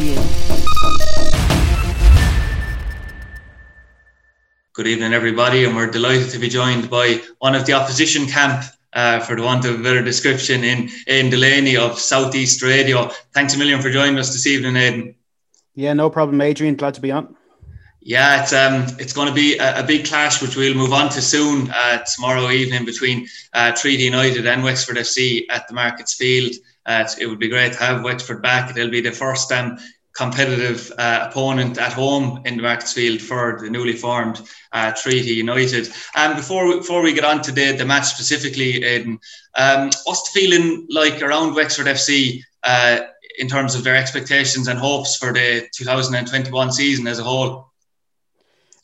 you. Good evening, everybody, and we're delighted to be joined by one of the opposition camp, uh, for the want of a better description, in in Delaney of Southeast Radio. Thanks a million for joining us this evening, Aidan. Yeah, no problem, Adrian. Glad to be on. Yeah, it's um, it's going to be a, a, big clash, which we'll move on to soon uh, tomorrow evening between uh, Treaty United and Wexford FC at the Markets Field. Uh, it would be great to have Wexford back. It'll be the first um, competitive uh, opponent at home in the Markets Field for the newly formed uh, Treaty United. And um, before we, before we get on to the, the match specifically, Aidan, um, what's the feeling like around Wexford FC uh, in terms of their expectations and hopes for the 2021 season as a whole?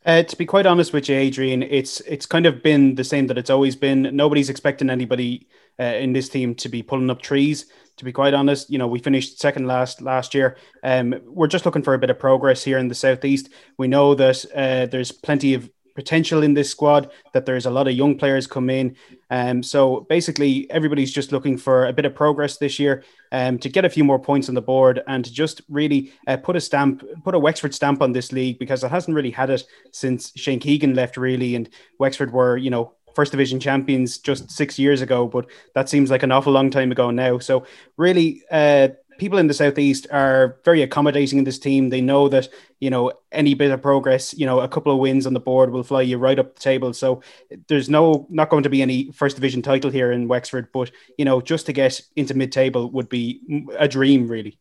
Uh, to be quite honest with you, Adrian, it's it's kind of been the same that it's always been. Nobody's expecting anybody uh, in this team to be pulling up trees. To be quite honest, you know, we finished second last last year. Um, we're just looking for a bit of progress here in the southeast. We know that uh, there's plenty of potential in this squad, that there's a lot of young players come in. Um, so basically, everybody's just looking for a bit of progress this year um, to get a few more points on the board and to just really uh, put a stamp, put a Wexford stamp on this league because it hasn't really had it since Shane Keegan left, really. And Wexford were, you know, first division champions just six years ago, but that seems like an awful long time ago now. So really, uh, people in the southeast are very accommodating in this team. They know that you know any bit of progress, you know, a couple of wins on the board will fly you right up the table. So there's no not going to be any first division title here in Wexford, but you know, just to get into mid table would be a dream, really.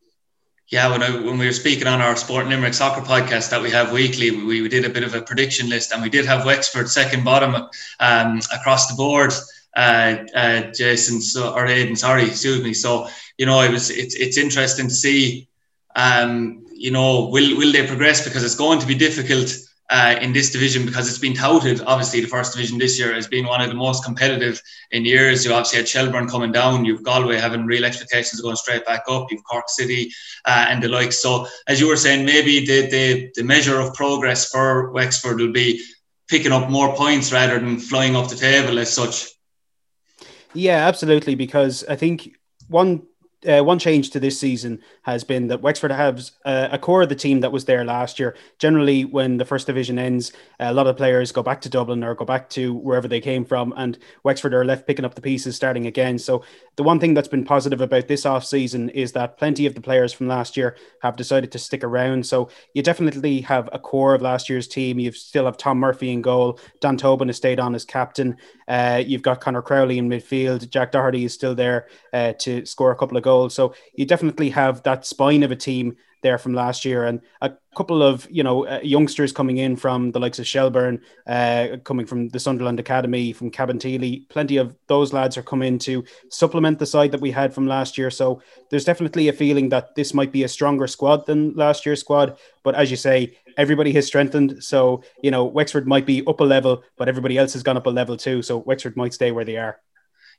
Yeah, when I, when we were speaking on our Sport Limerick soccer podcast that we have weekly, we, we did a bit of a prediction list, and we did have Wexford second bottom um, across the board. Uh, uh, Jason, so or Aidan, sorry, excuse me. So you know, it was it's it's interesting to see. Um, you know, will will they progress because it's going to be difficult uh, in this division because it's been touted. Obviously, the first division this year has been one of the most competitive in years. You obviously had Shelbourne coming down. You've Galway having real expectations going straight back up. You've Cork City uh, and the like. So, as you were saying, maybe the, the the measure of progress for Wexford will be picking up more points rather than flying up the table as such. Yeah, absolutely. Because I think one uh, one change to this season has been that Wexford has uh, a core of the team that was there last year. Generally, when the first division ends, a lot of players go back to Dublin or go back to wherever they came from, and Wexford are left picking up the pieces, starting again. So, the one thing that's been positive about this off season is that plenty of the players from last year have decided to stick around. So, you definitely have a core of last year's team. You still have Tom Murphy in goal. Dan Tobin has stayed on as captain. Uh, you've got Connor Crowley in midfield. Jack Doherty is still there uh, to score a couple of goals. So you definitely have that spine of a team there from last year, and a couple of you know uh, youngsters coming in from the likes of Shelbourne, uh, coming from the Sunderland Academy, from Cabinteely. Plenty of those lads are coming to supplement the side that we had from last year. So there's definitely a feeling that this might be a stronger squad than last year's squad. But as you say, everybody has strengthened. So you know Wexford might be up a level, but everybody else has gone up a level too. So Wexford might stay where they are.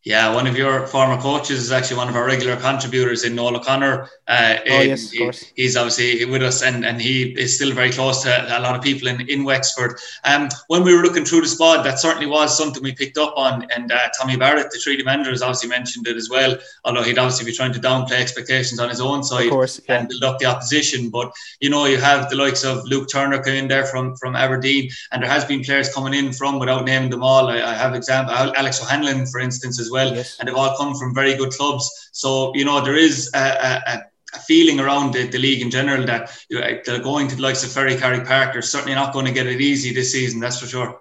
Yeah, one of your former coaches is actually one of our regular contributors in Noel O'Connor. Uh, oh, yes, he, He's obviously with us and, and he is still very close to a lot of people in, in Wexford. Um, when we were looking through the squad, that certainly was something we picked up on. And uh, Tommy Barrett, the Treaty manager, has obviously mentioned it as well, although he'd obviously be trying to downplay expectations on his own side of course, yeah. and build up the opposition. But, you know, you have the likes of Luke Turner coming in there from, from Aberdeen, and there has been players coming in from, without naming them all, I, I have example, Alex O'Hanlon, for instance, as well. Yes. And they've all come from very good clubs. So, you know, there is a, a, a feeling around the, the, league in general that you know, they're going to the likes of Ferrycarrig Park. They're certainly not going to get it easy this season, that's for sure.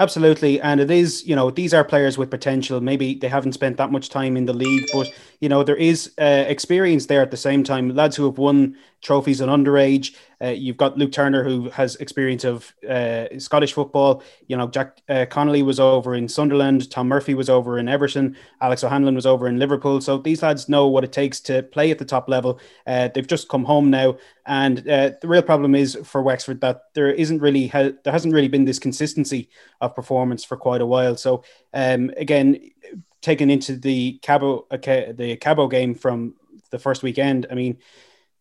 Absolutely. And it is, you know, these are players with potential. Maybe they haven't spent that much time in the league, but, you know, there is uh, experience there at the same time. Lads who have won trophies on underage. Uh, you've got Luke Turner, who has experience of uh, Scottish football. You know, Jack uh, Connolly was over in Sunderland. Tom Murphy was over in Everton. Alex O'Hanlon was over in Liverpool. So these lads know what it takes to play at the top level. Uh, they've just come home now, and uh, the real problem is for Wexford that there isn't really ha- there hasn't really been this consistency of performance for quite a while. So um, again, taken into the Cabo uh, the Cabo game from the first weekend, I mean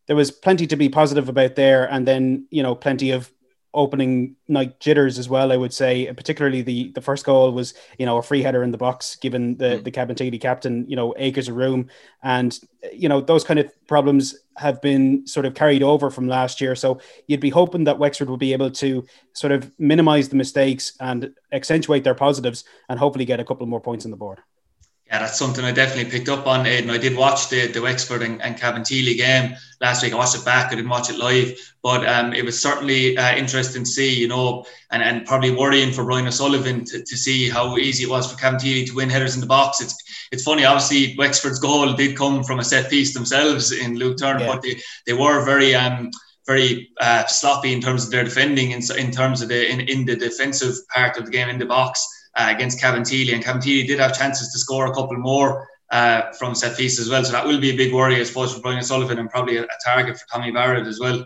there was plenty to be positive about there, and then you know plenty of opening night jitters as well. I would say, particularly the the first goal was you know a free header in the box, given the mm. the Cabinteely captain you know acres of room, and you know those kind of problems have been sort of carried over from last year. So you'd be hoping that Wexford will be able to sort of minimise the mistakes and accentuate their positives, and hopefully get a couple more points on the board. Yeah, that's something I definitely picked up on, Aidan. I did watch the, the Wexford and, and Cabinteely game last week. I watched it back. I didn't watch it live, but um, it was certainly uh, interesting to see, you know, and, and probably worrying for Brian O'Sullivan to, to see how easy it was for Cabinteely to win headers in the box. It's it's funny, obviously, Wexford's goal did come from a set piece themselves in Luke Turner, yeah. but they, they were very um, very uh, sloppy in terms of their defending, in, in terms of the in, in the defensive part of the game in the box uh, against Cabinteely. And Cabinteely did have chances to score a couple more uh, from set pieces as well. So that will be a big worry, I suppose, for Brian Sullivan and probably a, a target for Tommy Barrett as well.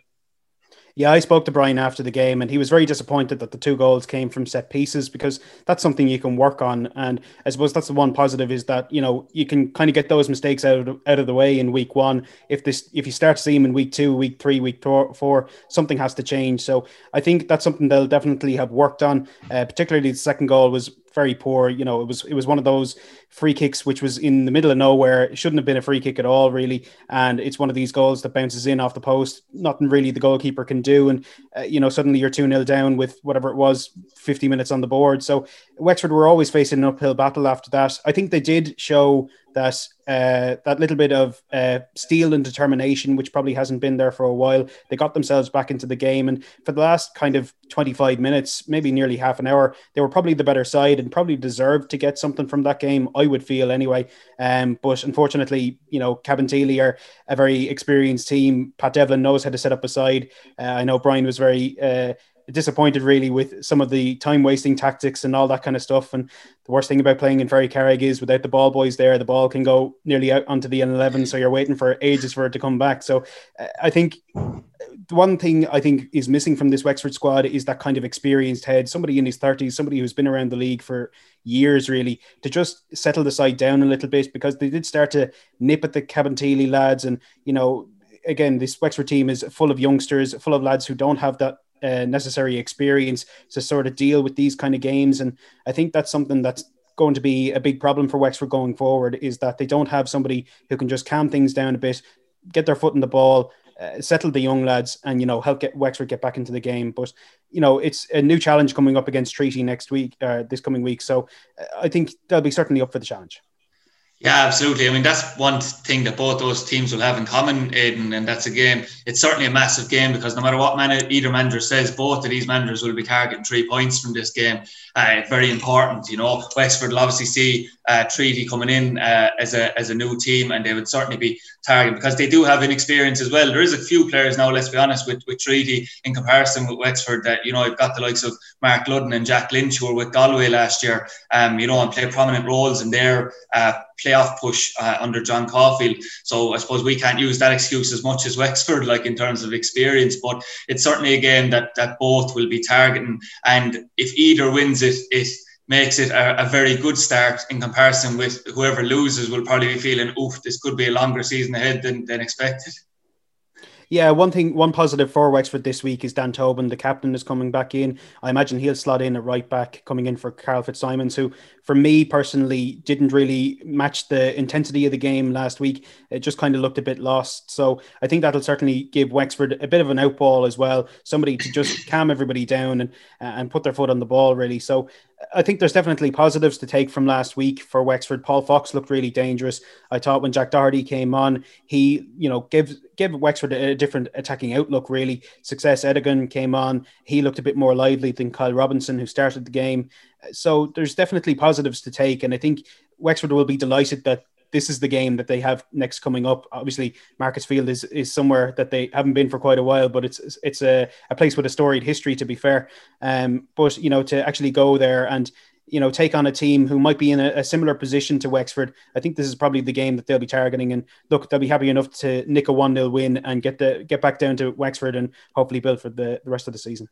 Yeah, I spoke to Brian after the game, and he was very disappointed that the two goals came from set pieces because that's something you can work on. And I suppose that's the one positive is that you know you can kind of get those mistakes out of out of the way in week one. If this if you start to see in week two, week three, week four, something has to change. So I think that's something they'll definitely have worked on. Uh, particularly the second goal was very poor. You know, it was it was one of those free kicks which was in the middle of nowhere. It shouldn't have been a free kick at all, really. And it's one of these goals that bounces in off the post. Nothing really the goalkeeper can do. And uh, you know, suddenly you're two 0 down with whatever it was, fifty minutes on the board. So Wexford were always facing an uphill battle after that. I think they did show that uh, that little bit of uh, steel and determination, which probably hasn't been there for a while. They got themselves back into the game, and for the last kind of 25 minutes, maybe nearly half an hour, they were probably the better side and probably deserved to get something from that game. I would feel anyway. Um, but unfortunately, you know, Cabinteely are a very experienced team. Pat Devlin knows how to set up a side. Uh, I know Brian was very uh, disappointed really with some of the time wasting tactics and all that kind of stuff. And the worst thing about playing in Ferrycarrig is without the ball boys there, the ball can go nearly out onto the N11. So you're waiting for ages for it to come back. So uh, I think the one thing I think is missing from this Wexford squad is that kind of experienced head, somebody in his 30s, somebody who's been around the league for years, really, to just settle the side down a little bit because they did start to nip at the Cabinteely lads. And, you know, again, this Wexford team is full of youngsters, full of lads who don't have that uh, necessary experience to sort of deal with these kind of games. And I think that's something that's going to be a big problem for Wexford going forward is that they don't have somebody who can just calm things down a bit, get their foot in the ball, uh, settle the young lads, and you know help get Wexford get back into the game. But you know it's a new challenge coming up against Treaty next week, uh, this coming week. So uh, I think they'll be certainly up for the challenge. Yeah, absolutely. I mean, that's one thing that both those teams will have in common, Aidan, and that's a game. It's certainly a massive game because no matter what man, either manager says, both of these managers will be targeting three points from this game. Uh, very important, you know. Wexford will obviously see uh, Treaty coming in uh, as a as a new team, and they would certainly be targeting because they do have inexperience as well. There is a few players now, let's be honest, with, with Treaty in comparison with Wexford that you know you've got the likes of Marc Ludden and Jack Lynch who were with Galway last year, um, you know, and play prominent roles in their uh, playoff push uh, under John Caulfield. So I suppose we can't use that excuse as much as Wexford, like in terms of experience, but it's certainly a game that that both will be targeting, and if either wins it, it makes it a, a, very good start in comparison with whoever loses will probably be feeling, oof, this could be a longer season ahead than, than expected. Yeah, one thing, one positive for Wexford this week is Dan Tobin, the captain, is coming back in. I imagine he'll slot in at right back, coming in for Carl Fitzsimons, who, for me personally, didn't really match the intensity of the game last week. It just kind of looked a bit lost. So I think that'll certainly give Wexford a bit of an outball as well, somebody to just calm everybody down and and put their foot on the ball really. So I think there's definitely positives to take from last week for Wexford. Paul Fox looked really dangerous. I thought when Jack Doherty came on, he, you know, gave gave Wexford a different attacking outlook. Really, Success Edogun came on. He looked a bit more lively than Kyle Robinson, who started the game. So there's definitely positives to take, and I think Wexford will be delighted that this is the game that they have next coming up. Obviously, Markets Field is is somewhere that they haven't been for quite a while, but it's it's a, a place with a storied history. To be fair, um, but you know to actually go there and you know take on a team who might be in a, a, similar position to Wexford, I think this is probably the game that they'll be targeting. And look, they'll be happy enough to nick a one 0 win and get the get back down to Wexford and hopefully build for the, the rest of the season.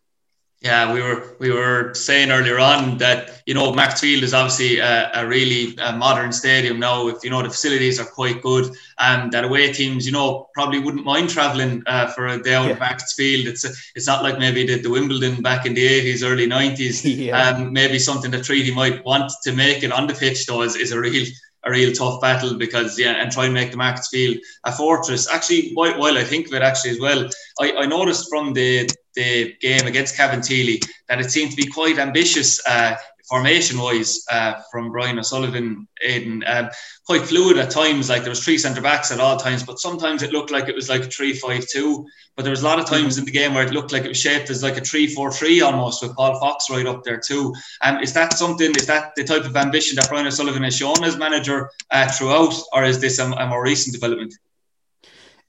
Yeah, we were we were saying earlier on that you know Markets Field is obviously a, a really a modern stadium now. If you know the facilities are quite good, and um, that away teams you know probably wouldn't mind travelling uh, for a day out yeah. at Markets Field. It's it's not like maybe the, the Wimbledon back in the eighties, early nineties. yeah. Um, maybe something that Treaty might want to make it on the pitch though is, is a real a real tough battle because yeah, and try and make the Markets Field a fortress. Actually, while, while I think of it, actually as well, I, I noticed from the the game against Cabinteely that it seemed to be quite ambitious uh, formation wise uh, from Brian O'Sullivan, Aidan. Um, quite fluid at times, like there was three centre backs at all times, but sometimes it looked like it was like a 3 5 2. But there was a lot of times in the game where it looked like it was shaped as like a 3 4 3 almost with Paul Fox right up there too. And um, is that something, is that the type of ambition that Brian O'Sullivan has shown as manager uh, throughout, or is this a, a more recent development?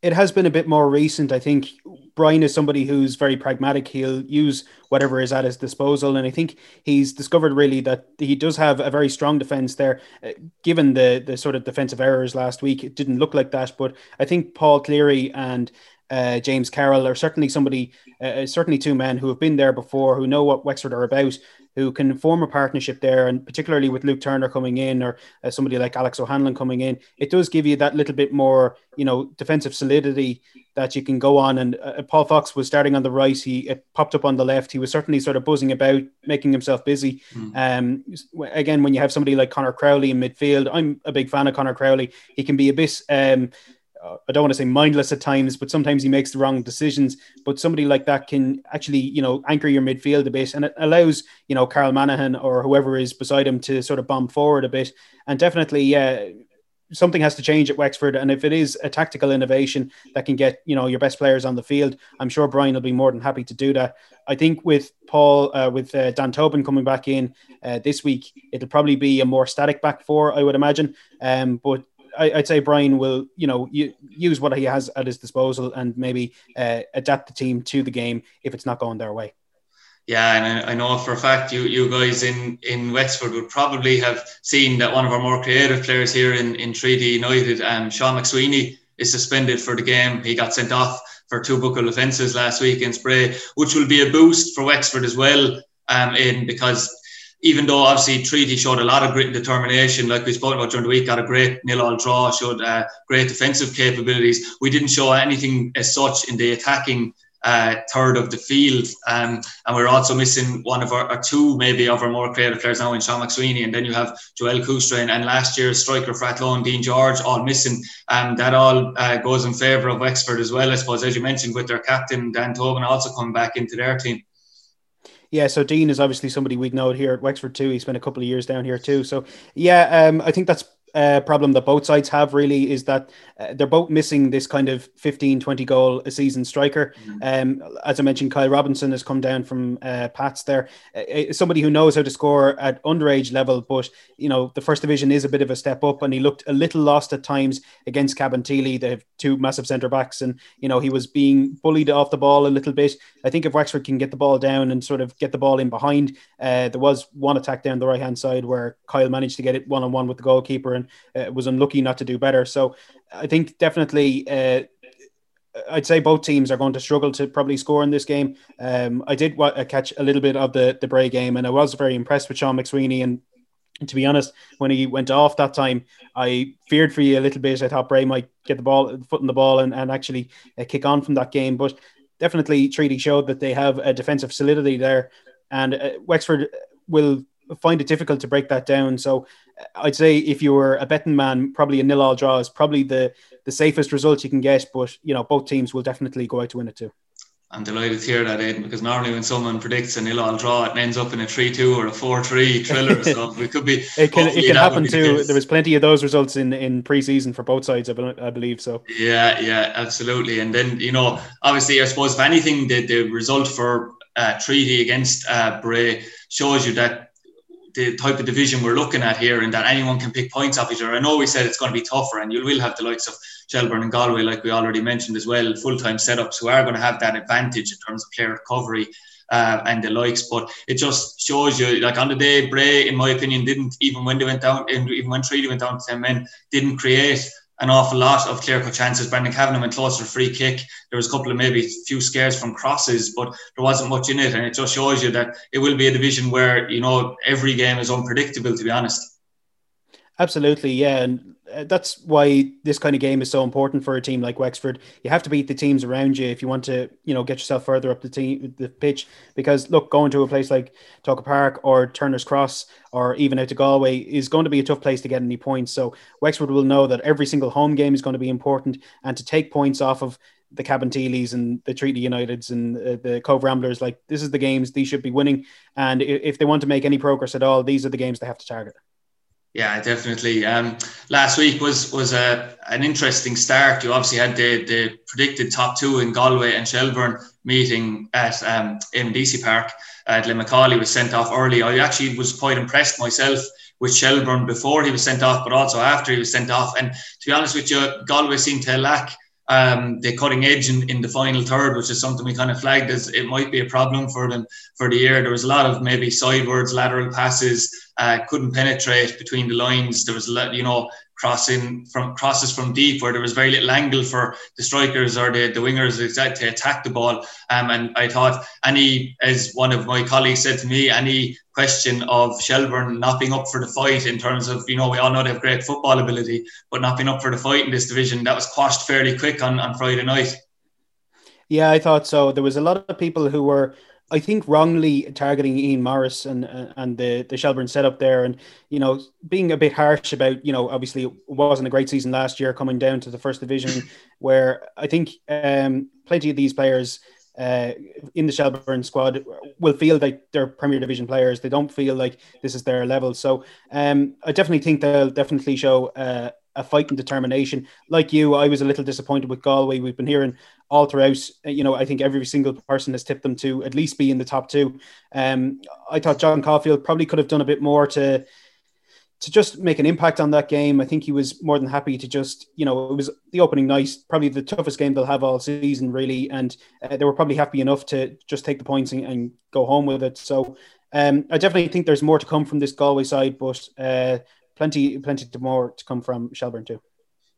It has been a bit more recent. I think Brian is somebody who's very pragmatic. He'll use whatever is at his disposal, and I think he's discovered really that he does have a very strong defense there. Uh, given the the sort of defensive errors last week, it didn't look like that, but I think Paul Cleary and uh, James Carroll are certainly somebody, uh, uh certainly two men who have been there before, who know what Wexford are about, who can form a partnership there, and particularly with Luke Turner coming in or uh, somebody like Alex O'Hanlon coming in, it does give you that little bit more, you know, defensive solidity that you can go on. And uh, Paul Fox was starting on the right; he popped up on the left. He was certainly sort of buzzing about, making himself busy. Mm. Um, again, when you have somebody like Connor Crowley in midfield, I'm a big fan of Connor Crowley. He can be a bit. Um, I don't want to say mindless at times, but sometimes he makes the wrong decisions. But somebody like that can actually, you know, anchor your midfield a bit, and it allows, you know, Carl Manahan or whoever is beside him to sort of bomb forward a bit. And definitely, yeah, something has to change at Wexford. And if it is a tactical innovation that can get, you know, your best players on the field, I'm sure Brian will be more than happy to do that. I think with Paul, uh, with uh, Dan Tobin coming back in uh, this week, it'll probably be a more static back four, I would imagine. Um, but I, would say Brian will, you know, use what he has at his disposal and maybe uh, adapt the team to the game if it's not going their way. Yeah, and I know for a fact you you guys in in Wexford would probably have seen that one of our more creative players here in in Treaty United, um, Sean McSweeney, is suspended for the game. He got sent off for two bookable offences last week in Bray, which will be a boost for Wexford as well, um, in because even though obviously Treaty showed a lot of grit and determination, like we spoke about during the week, got a great nil-all draw, showed uh, great defensive capabilities. We didn't show anything as such in the attacking uh, third of the field, um, and we're also missing one of our or two maybe of our more creative players now in Sean McSweeney, and then you have Joel Coustrain and last year's striker for Athlone, Dean George, all missing. Um, that all uh, goes in favour of Wexford as well, I suppose, as you mentioned, with their captain Dan Tobin also coming back into their team. Yeah, so Dean is obviously somebody we'd know here at Wexford too. He spent a couple of years down here too. So yeah, um, I think that's uh, problem that both sides have really is that uh, they're both missing this kind of 15, 20 goal a season striker. Mm-hmm. Um, as I mentioned, Kyle Robinson has come down from uh, Pats there. Uh, uh, somebody who knows how to score at underage level, but you know the first division is a bit of a step up, and he looked a little lost at times against Cabinteely. They have two massive centre backs, and you know he was being bullied off the ball a little bit. I think if Wexford can get the ball down and sort of get the ball in behind, uh, there was one attack down the right hand side where Kyle managed to get it one on one with the goalkeeper and uh, was unlucky not to do better. So I think definitely. Uh, I'd say both teams are going to struggle to probably score in this game. Um, I did uh, catch a little bit of the the Bray game, and I was very impressed with Sean McSweeney. And, and to be honest, when he went off that time, I feared for you a little bit. I thought Bray might get the ball, foot in the ball, and, and actually uh, kick on from that game. But definitely, Treaty showed that they have a defensive solidity there, and uh, Wexford will find it difficult to break that down. So I'd say if you were a betting man, probably a nil-all draw is probably the the safest result you can get. But you know, both teams will definitely go out to win it too. I'm delighted to hear that, Aidan, because normally when someone predicts a nil-all draw, it ends up in a three-two or a four-three thriller. so it could be. It can it can happen too. There was plenty of those results in in pre-season for both sides, I believe. So. Yeah, yeah, absolutely. And then you know, obviously, I suppose if anything, the the result for uh, Treaty against uh, Bray shows you that the type of division we're looking at here and that anyone can pick points off each other. I know we said it's going to be tougher and you will have the likes of Shelbourne and Galway, like we already mentioned as well, full time setups who are going to have that advantage in terms of player recovery uh, and the likes. But it just shows you, like on the day, Bray, in my opinion, didn't even when they went down, and even when Treaty went down to 10 men, didn't create an awful lot of clear cut chances. Brendan Kavanagh went close to a free kick. There was a couple of maybe few scares from crosses, but there wasn't much in it. And it just shows you that it will be a division where, you know, every game is unpredictable, to be honest. Absolutely, yeah, and uh, that's why this kind of game is so important for a team like Wexford. You have to beat the teams around you if you want to, you know, get yourself further up the team, the pitch. Because look, going to a place like Tolka Park or Turner's Cross or even out to Galway is going to be a tough place to get any points. So Wexford will know that every single home game is going to be important, and to take points off of the Cabinteelys and the Treaty Uniteds and uh, the Cobh Ramblers, like this is the games these should be winning. And if they want to make any progress at all, these are the games they have to target. Yeah, definitely. Um, last week was was a an interesting start. You obviously had the the predicted top two in Galway and Shelbourne meeting at um, Deacy Park. Uh, Glenn McCauley was sent off early. I actually was quite impressed myself with Shelbourne before he was sent off, but also after he was sent off. And to be honest with you, Galway seemed to lack um, the cutting edge in, in the final third, which is something we kind of flagged as it might be a problem for them for the year. There was a lot of maybe sidewards lateral passes, uh, couldn't penetrate between the lines. There was a lot, you know, crossing from crosses from deep where there was very little angle for the strikers or the, the wingers to attack the ball. Um, and I thought any, as one of my colleagues said to me, any question of Shelbourne not being up for the fight in terms of, you know, we all know they have great football ability, but not being up for the fight in this division, that was quashed fairly quick on, on Friday night. Yeah, I thought so. There was a lot of people who were I think wrongly targeting Ian Morris and and the the Shelbourne setup there, and you know being a bit harsh about you know obviously it wasn't a great season last year coming down to the first division, where I think um, plenty of these players uh, in the Shelbourne squad will feel like they're Premier Division players. They don't feel like this is their level. So um, I definitely think they'll definitely show uh, a fight and determination. Like you, I was a little disappointed with Galway. We've been hearing all throughout. You know, I think every single person has tipped them to at least be in the top two. Um, I thought John Caulfield probably could have done a bit more to to just make an impact on that game. I think he was more than happy to just, you know, it was the opening night, probably the toughest game they'll have all season, really, and uh, they were probably happy enough to just take the points and, and go home with it. So. Um, I definitely think there's more to come from this Galway side, but uh, plenty, plenty more to come from Shelbourne too.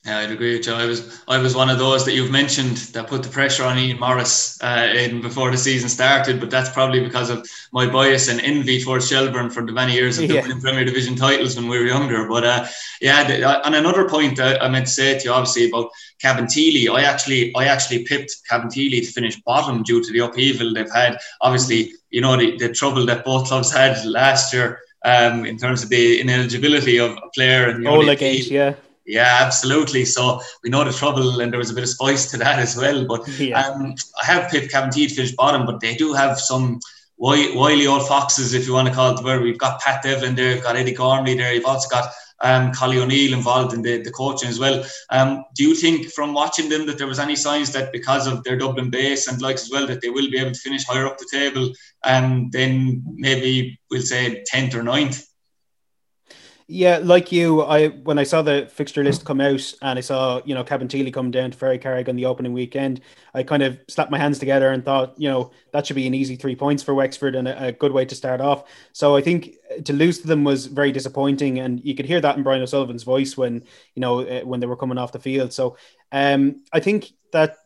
Yeah, I'd agree with you. I was I was one of those that you've mentioned that put the pressure on Ian Morris uh, in before the season started, but that's probably because of my bias and envy towards Shelbourne for the many years of yeah. winning Premier Division titles when we were younger. But uh, yeah, the, uh, and another point I, I, meant to say to you, obviously about Cabinteely, I actually I actually pipped Cabinteely to finish bottom due to the upheaval they've had. Obviously, you know the, the trouble that both clubs had last year. Um, in terms of the ineligibility of a player and you know, oh, yeah yeah, absolutely. So we know the trouble, and there was a bit of spice to that as well. But yeah. um, I have picked Cabinteely to finish bottom, but they do have some wily old foxes, if you want to call it. Where we've got Pat Devlin there, we've got Eddie Gormley there, you've also got um, Collie O'Neill involved in the, the coaching as well. Um, do you think from watching them that there was any signs that because of their Dublin base and likes as well that they will be able to finish higher up the table and then maybe we'll say 10th or 9th? Yeah, like you, I when I saw the fixture list come out and I saw you know Cabinteely come down to Ferrycarrig on the opening weekend, I kind of slapped my hands together and thought, you know, that should be an easy three points for Wexford and a, a good way to start off. So I think to lose to them was very disappointing, and you could hear that in Brian O'Sullivan's voice when you know uh, when they were coming off the field. So um, I think that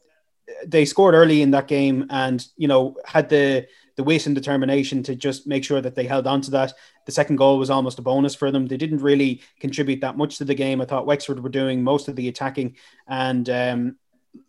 they scored early in that game and you know had the the wit and determination to just make sure that they held on to that. The second goal was almost a bonus for them. They didn't really contribute that much to the game. I thought Wexford were doing most of the attacking, and um,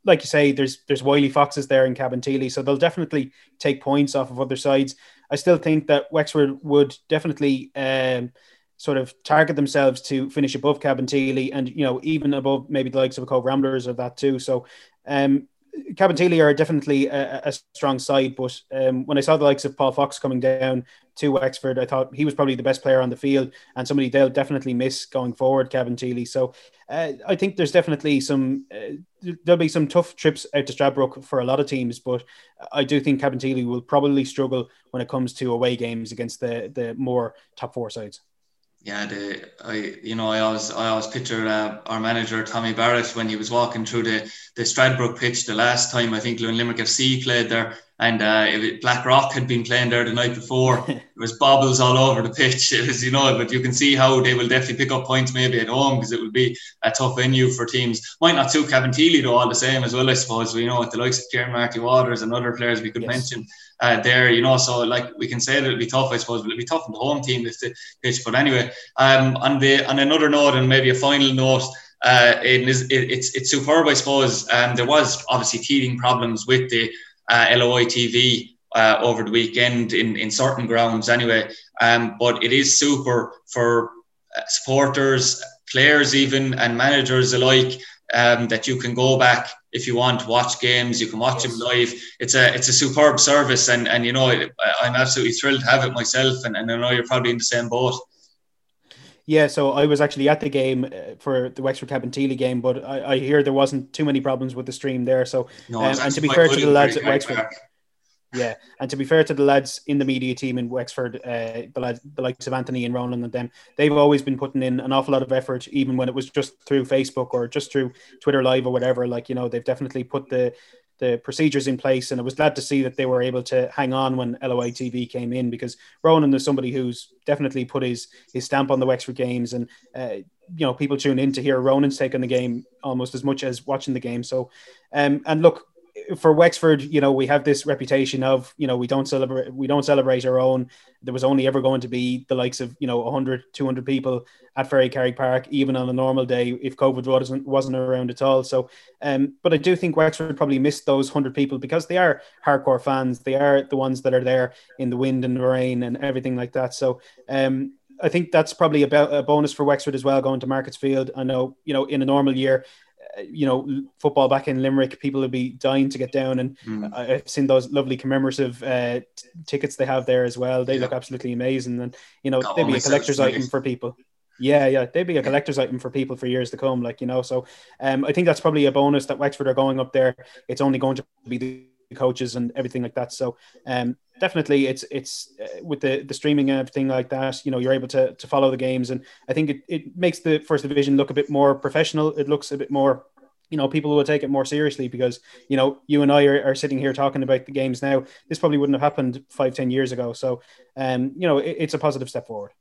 like you say, there's there's wily foxes there in Cabinteely, so they'll definitely take points off of other sides. I still think that Wexford would definitely. Um, sort of target themselves to finish above Cabinteely and you know even above maybe the likes of a Cobh Ramblers of that too. So um, Cabinteely are definitely a, a, strong side, but um, when I saw the likes of Paul Fox coming down to Wexford, I thought he was probably the best player on the field and somebody they'll definitely miss going forward, Cabinteely. So uh, I think there's definitely some, uh, there'll be some tough trips out to Stradbrook for a lot of teams, but I do think Cabinteely will probably struggle when it comes to away games against the, the more top four sides yeah, the I you know I always I always picture uh, our manager Tommy Barrett when he was walking through the the Stradbrook pitch the last time I think Limerick FC played there and uh, it, Blackrock had been playing there the night before. there was bobbles all over the pitch. It was, you know, but you can see how they will definitely pick up points maybe at home because it will be a tough venue for teams. Might not suit Cabinteely though, all the same as well, I suppose. We you know with the likes of Kieran Marty Waters and other players we could yes. mention uh, there, you know. So like we can say that it'll be tough, I suppose, but it'll be tough on the home team if the pitch. But anyway, um, on the on another note and maybe a final note. Uh, it is, it, it's it's superb, I suppose. Um, there was obviously teething problems with the uh, LOI TV uh, over the weekend in, in certain grounds anyway. Um, but it is super for uh, supporters, players, even, and managers alike um, that you can go back if you want watch games. You can watch yes. them live. It's a it's a superb service, and and you know I'm absolutely thrilled to have it myself, and, and I know you're probably in the same boat. Yeah, so I was actually at the game uh, for the Wexford Cabinteely game, but I, I, hear there wasn't too many problems with the stream there. So, no, um, and to be fair to the lads at Wexford, back. yeah, and to be fair to the lads in the media team in Wexford, uh, the lads, the likes of Anthony and Ronan and them, they've always been putting in an awful lot of effort, even when it was just through Facebook or just through Twitter Live or whatever. Like you know, they've definitely put the the procedures in place. And I was glad to see that they were able to hang on when LOI TV came in because Ronan is somebody who's definitely put his his stamp on the Wexford games, and uh, you know people tune in to hear Ronan's take on the game almost as much as watching the game. So, um, and look, for Wexford, you know, we have this reputation of, you know, we don't celebrate, we don't celebrate our own. There was only ever going to be the likes of, you know, 100, 200 people at Ferrycarrig Park, even on a normal day, if COVID wasn't wasn't around at all. So, um, but I do think Wexford probably missed those 100 people because they are hardcore fans. They are the ones that are there in the wind and the rain and everything like that. So, um, I think that's probably about a bonus for Wexford as well, going to Markets Field. I know, you know, in a normal year, you know, football back in Limerick, people would be dying to get down. And mm. I've seen those lovely commemorative uh, t- tickets they have there as well. They yeah. look absolutely amazing. And, you know, they'd be a collector's item for people. Yeah, yeah, they'd be a collector's item for people for years to come. Like, you know, so um, I think that's probably a bonus that Wexford are going up there. It's only going to be the coaches and everything like that. So um, definitely it's it's uh, with the the streaming and everything like that you know you're able to to follow the games. And i think it, it makes the first division look a bit more professional. It looks a bit more you know people will take it more seriously because you know you and i are, are sitting here talking about the games now. This probably wouldn't have happened five ten years ago. So um you know it, it's a positive step forward.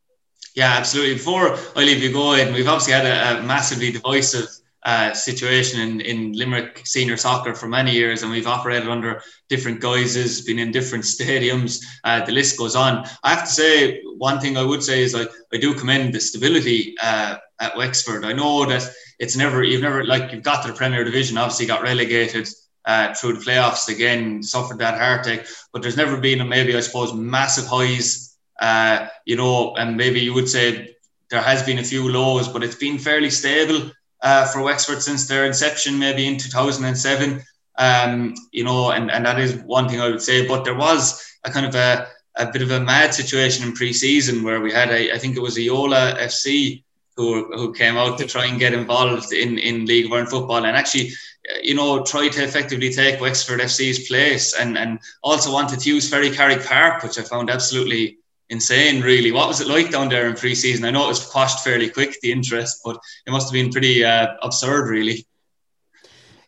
Yeah absolutely. Before i leave you going we've obviously had a, a massively divisive uh, situation in, in Limerick senior soccer for many years, and we've operated under different guises, been in different stadiums. Uh, the list goes on. I have to say, one thing I would say is like I do commend the stability uh, at Wexford. I know that it's never you've never like you've got to the Premier Division, obviously got relegated. Uh, through the playoffs again, suffered that heartache, but there's never been a maybe I suppose massive highs, uh, you know, and maybe you would say there has been a few lows, but it's been fairly stable uh, for Wexford since their inception, maybe in 2007. Um, you know, and, and that is one thing I would say. But there was a kind of a, a bit of a mad situation in pre-season where we had, a, I think it was Yola FC who, who came out to try and get involved in, in League of Ireland football and actually, you know, try to effectively take Wexford FC's place and, and also wanted to use Ferrycarrig Park, which I found absolutely insane, really. What was it like down there in pre-season? I know it was quashed fairly quick, the interest, but it must have been pretty uh, absurd, really.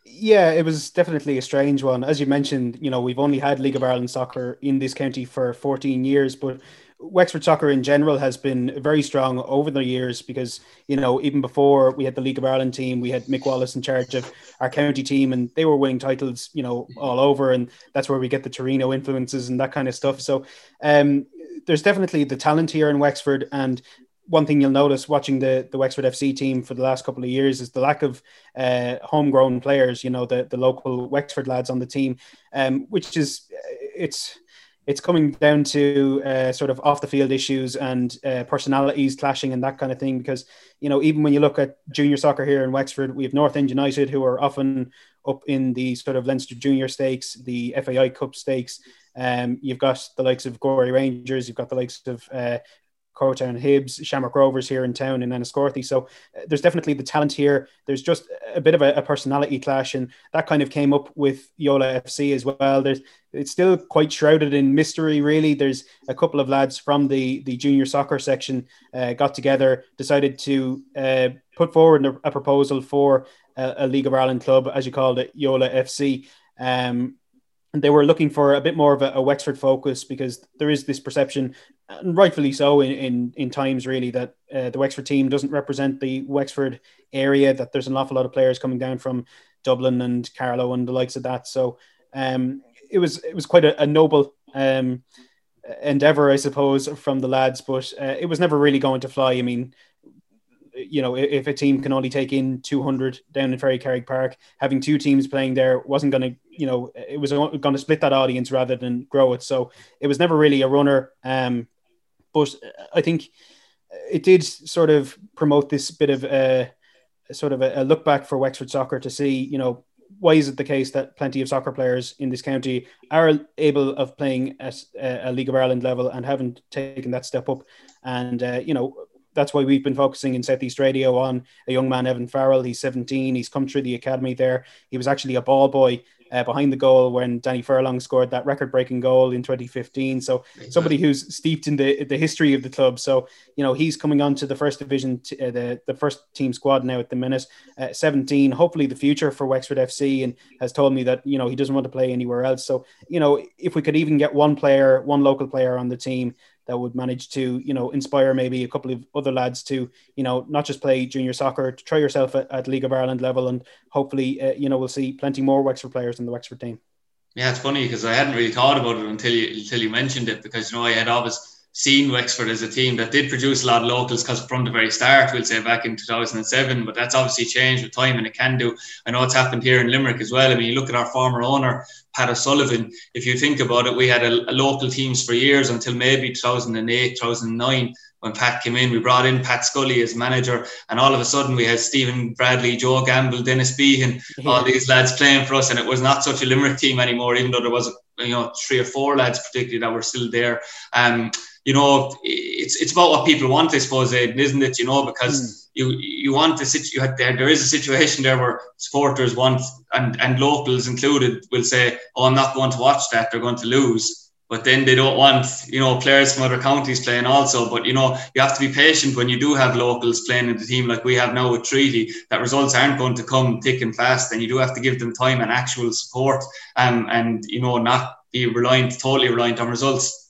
Yeah, it was definitely a strange one. As you mentioned, you know, we've only had League of Ireland soccer in this county for 14 years, but Wexford soccer in general has been very strong over the years because, you know, even before we had the League of Ireland team, we had Mick Wallace in charge of our county team and they were winning titles, you know, all over. And that's where we get the Torino influences and that kind of stuff. So um, there's definitely the talent here in Wexford, and one thing you'll notice watching the the Wexford FC team for the last couple of years is the lack of uh, homegrown players. You know, the the local Wexford lads on the team, um, which is it's it's coming down to uh, sort of off the field issues and uh, personalities clashing and that kind of thing. Because you know, even when you look at junior soccer here in Wexford, we have North End United who are often up in the sort of Leinster Junior Stakes, the FAI Cup Stakes. Um, you've got the likes of Gorey Rangers, you've got the likes of uh, Cortown Hibs, Shamrock Rovers here in town in Enniscorthy. So uh, there's definitely the talent here. There's just a bit of a, a, personality clash, and that kind of came up with Yola FC as well. There's it's still quite shrouded in mystery, really. There's a couple of lads from the the junior soccer section uh, got together, decided to uh, put forward a, a proposal for a, a, League of Ireland club, as you called it, Yola FC. Um, they were looking for a bit more of a, a, Wexford focus because there is this perception, and rightfully so, in in, in times really that uh, the Wexford team doesn't represent the Wexford area. That there's an awful lot of players coming down from Dublin and Carlow and the likes of that. So um, it was it was quite a, a noble um, endeavor, I suppose, from the lads, but uh, it was never really going to fly. I mean, you know, if a team can only take in 200 down in Ferrycarrig Park, having two teams playing there wasn't going to, you know, it was going to split that audience rather than grow it. So it was never really a runner. Um, but I think it did sort of promote this bit of a sort of a, a look back for Wexford soccer to see, you know, why is it the case that plenty of soccer players in this county are able of playing at a League of Ireland level and haven't taken that step up? And uh, you know, that's why we've been focusing in Southeast Radio on a young man, Evan Farrell. He's 17. He's come through the academy there. He was actually a ball boy uh, behind the goal when Danny Furlong scored that record-breaking goal in 2015. So somebody who's steeped in the the history of the club. So you know he's coming on to the first division, t- uh, the the first team squad now at the minute. Uh, 17, hopefully the future for Wexford FC, and has told me that you know he doesn't want to play anywhere else. So you know if we could even get one player, one local player on the team that would manage to you know inspire maybe a couple of other lads to you know not just play junior soccer to try yourself at, at League of Ireland level and hopefully uh, you know we'll see plenty more Wexford players in the Wexford team. Yeah, it's funny because I hadn't really thought about it until you until you mentioned it because you know I had always seen Wexford as a team that did produce a lot of locals because from the very start, we'll say back in 2007, but that's obviously changed with time and it can do. I know it's happened here in Limerick as well. I mean, you look at our former owner, Pat O'Sullivan, if you think about it, we had a, a local teams for years until maybe 2008, 2009 when Pat came in, we brought in Pat Scully as manager, and all of a sudden we had Stephen Bradley, Joe Gamble, Denis Behan, yeah. all these lads playing for us, and it was not such a Limerick team anymore, even though there was you know three or four lads particularly that were still there. Um, you know, it's it's about what people want, I suppose, Aidan, isn't it? You know, because mm. you you want to sit you had, there there is a situation there where supporters want and and locals included will say, oh, I'm not going to watch that; they're going to lose. But then they don't want, you know, players from other counties playing also. But you know, you have to be patient when you do have locals playing in the team like we have now with Treaty. That results aren't going to come thick and fast, and you do have to give them time and actual support, um, and you know, not be reliant, totally reliant on results.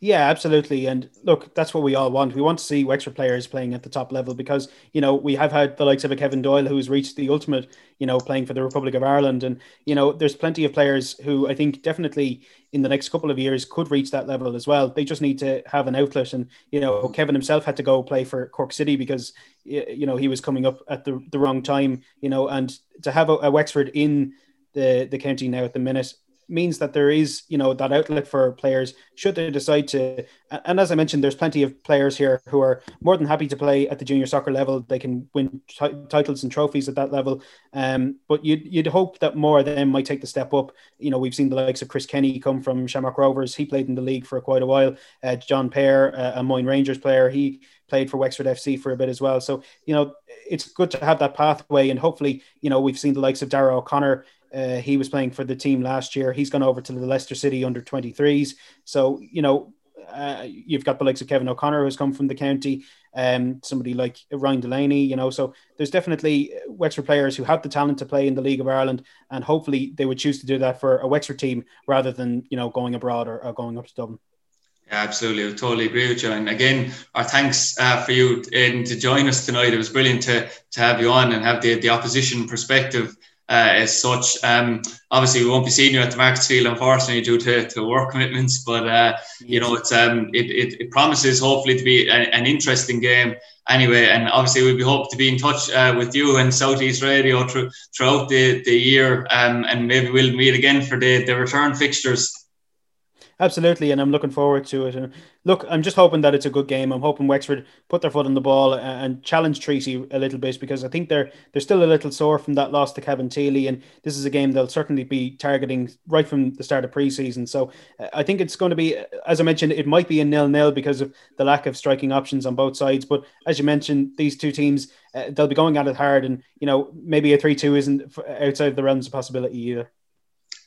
Yeah, absolutely. And look, that's what we all want. We want to see Wexford players playing at the top level because, you know, we have had the likes of a Kevin Doyle who's reached the ultimate, you know, playing for the Republic of Ireland. And, you know, there's plenty of players who I think definitely in the next couple of years could reach that level as well. They just need to have an outlet. And, you know, Kevin himself had to go play for Cork City because, you know, he was coming up at the, the wrong time, you know, and to have a, a Wexford in the, the county now at the minute means that there is, you know, that outlet for players should they decide to. And as I mentioned, there's plenty of players here who are more than happy to play at the junior soccer level. They can win t- titles and trophies at that level. Um, but you'd you'd hope that more of them might take the step up. You know, we've seen the likes of Chris Kenny come from Shamrock Rovers. He played in the league for quite a while. Uh, John Pear, uh, a Moyne Rangers player, he played for Wexford FC for a bit as well. So, you know, it's good to have that pathway. And hopefully, you know, we've seen the likes of Dara O'Connor uh, he was playing for the team last year. He's gone over to the Leicester City under 23s. So, you know, uh, you've got the likes of Kevin O'Connor who's come from the county, um, somebody like Ryan Delaney, you know. So there's definitely Wexford players who have the talent to play in the League of Ireland, and hopefully they would choose to do that for a Wexford team rather than you know going abroad or, or going up to Dublin. Yeah, absolutely. I totally agree with you. And again, our thanks uh, for you in, to join us tonight. It was brilliant to, to have you on and have the, the opposition perspective as such. Um, obviously, we won't be seeing you at the Markets Field, unfortunately, due to, to work commitments. But uh, you know, it's um, it, it, it, promises hopefully to be a, an interesting game anyway. And obviously, we'll be hope to be in touch uh, with you and Southeast Radio through, throughout the, the year, um, and maybe we'll meet again for the, the return fixtures Absolutely, and I'm looking forward to it. And look, I'm just hoping that it's a good game. I'm hoping Wexford put their foot on the ball and challenge Treaty a little bit because I think they're they're still a little sore from that loss to Kevin Cabinteely, and this is a game they'll certainly be targeting right from the start of preseason. So uh, I think it's going to be, as I mentioned, it might be a nil-nil because of the lack of striking options on both sides. But as you mentioned, these two teams uh, they'll be going at it hard, and you know maybe a three-two isn't outside the realms of possibility either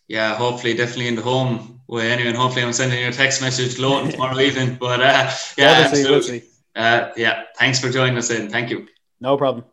yeah, hopefully, definitely in the home way. Anyway, and hopefully, I'm sending you a text message low tomorrow evening. But uh, yeah, absolutely. Uh, yeah, thanks for joining us in. Thank you. No problem.